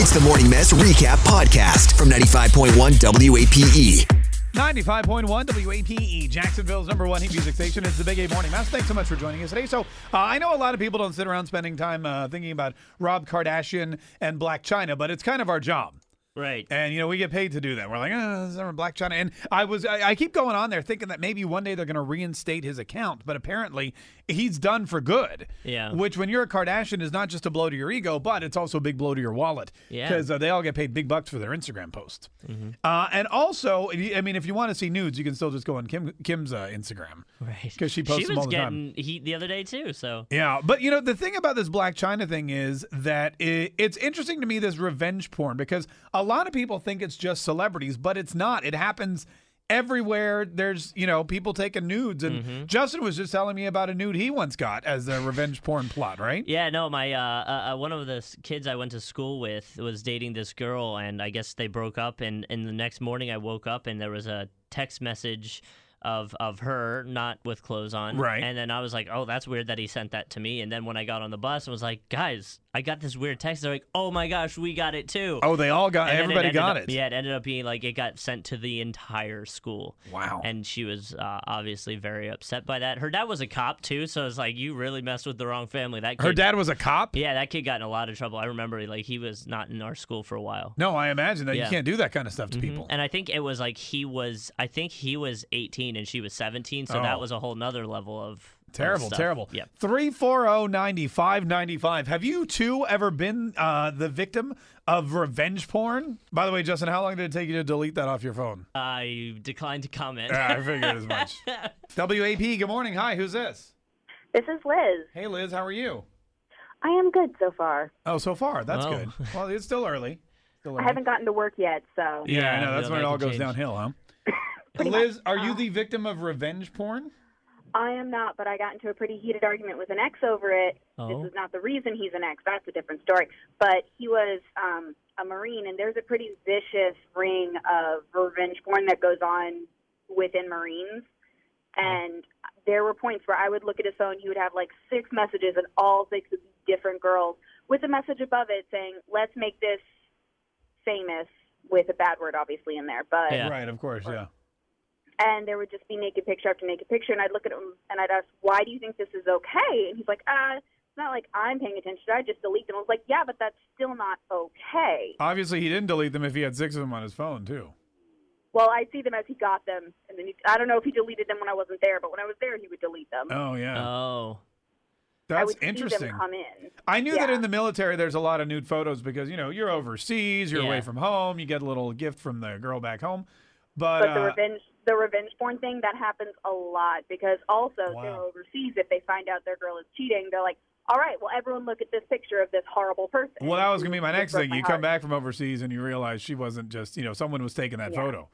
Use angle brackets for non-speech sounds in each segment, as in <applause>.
It's the Morning Mess Recap Podcast from 95.1 WAPE. 95.1 WAPE, Jacksonville's number one hit music station. It's the Big A Morning Mess. Thanks so much for joining us today. So, uh, I know a lot of people don't sit around spending time uh, thinking about Rob Kardashian and Blac Chyna, but it's kind of our job. Right. And you know we get paid to do that. We're like, oh, this is Blac Chyna. And I was, I, I keep going on there thinking that maybe one day they're going to reinstate his account, but apparently he's done for good. Yeah. Which, when you're a Kardashian, is not just a blow to your ego, but it's also a big blow to your wallet. Yeah. Because uh, they all get paid big bucks for their Instagram posts. Uh, and also, I mean, if you want to see nudes, you can still just go on Kim, Kim's uh, Instagram. Right. 'Cause she posts She was all the getting heat the other day too. So Yeah, but you know the thing about this Blac Chyna thing is that it, it's interesting to me this revenge porn because a lot of people think it's just celebrities, but it's not. It happens everywhere. There's you know people taking nudes, and Mm-hmm. Justin was just telling me about a nude he once got as a revenge porn plot, right? yeah, no, my uh, uh, uh, one of the kids I went to school with was dating this girl, and I guess they broke up. And, and the next morning, I woke up and there was a text message of of her not with clothes on. Right. And then I was like, oh, that's weird that he sent that to me. And then when I got on the bus, I was like, guys, I got this weird text. They're like, oh my gosh, we got it too. Oh, they all got And everybody ended got up- it. Yeah, it ended up being like it got sent to the entire school. Wow. And she was uh, obviously very upset by that. Her dad was a cop too, so it's like you really messed with the wrong family. That kid, Her dad was a cop. yeah, that kid got in a lot of trouble. I remember like he was not in our school for a while. No, I imagine that Yeah. you can't do that kind of stuff to people. And I think it was like he was, I think he was 18 and she was 17, so Oh. that was a whole nother level of of Terrible, stuff. terrible. Yep. 340 9595. Have you two ever been uh, the victim of revenge porn? By the way, Justin, how long did it take you to delete that off your phone? I declined to comment. Yeah, I figured as much. <laughs> WAP, good morning. Hi, who's this? This is Liz. Hey, Liz, how are you? I am good so far. Oh, so far. That's Oh. good. Well, it's still early. Still I haven't gotten to work yet, so Yeah, I know. That's yeah, when it all goes change. downhill, huh? Pretty Liz, much. are you Uh, the victim of revenge porn? I am not. But I got into a pretty heated argument with an ex over it. Oh. This is not the reason he's an ex. That's a different story. But he was um, a Marine, and there's a pretty vicious ring of revenge porn that goes on within Marines. And there were points where I would look at his phone. He would have like six messages, and all six of these different girls with a message above it saying, "Let's make this famous." With a bad word, obviously, in there, but Yeah. Right, of course, yeah. And there would just be naked picture after naked picture, and I'd look at him and I'd ask, "Why do you think this is okay?" And he's like, "Uh, it's not like I'm paying attention. I just delete them." I was like, "Yeah, but that's still not okay." Obviously, he didn't delete them if he had six of them on his phone, too. Well, I see them as he got them, and then he, I don't know if he deleted them when I wasn't there, but when I was there, he would delete them. Oh, yeah. Oh. I That's would see interesting. them come in. I knew that in the military there's a lot of nude photos because you know you're overseas, you're away from home, you get a little gift from the girl back home. But, But the uh, revenge, the revenge porn thing, that happens a lot because also Wow. they're overseas. If they find out their girl is cheating, they're like, "All right, well, everyone look at this picture of this horrible person." well, that was gonna be my next thing. my You come back from overseas and you realize she wasn't just you know someone was taking that Yeah. photo.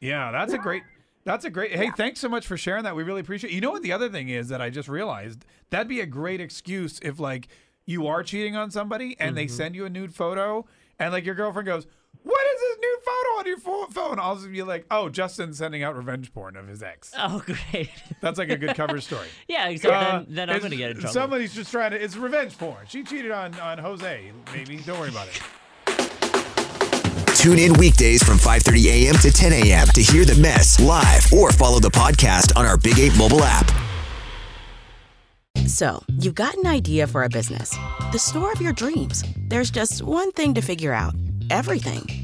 Yeah, that's a great. That's a great. Hey, thanks so much for sharing that. We really appreciate. it. You know what the other thing is that I just realized that'd be a great excuse if like you are cheating on somebody and they mm-hmm. send you a nude photo and like your girlfriend goes, "What is this nude photo on your pho- phone?" I'll just be like, "Oh, Justin's sending out revenge porn of his ex." Oh, great. That's like a good cover story. <laughs> yeah, except Uh, then, then I'm going to get in trouble. Somebody's just trying to. It's revenge porn. She cheated on on Jose. Maybe don't worry about it. Tune in weekdays from 5:30 a.m. to 10 a.m. to hear the mess live or follow the podcast on our Big 8 mobile app. So, you've got an idea for a business, the store of your dreams. There's just one thing to figure out everything.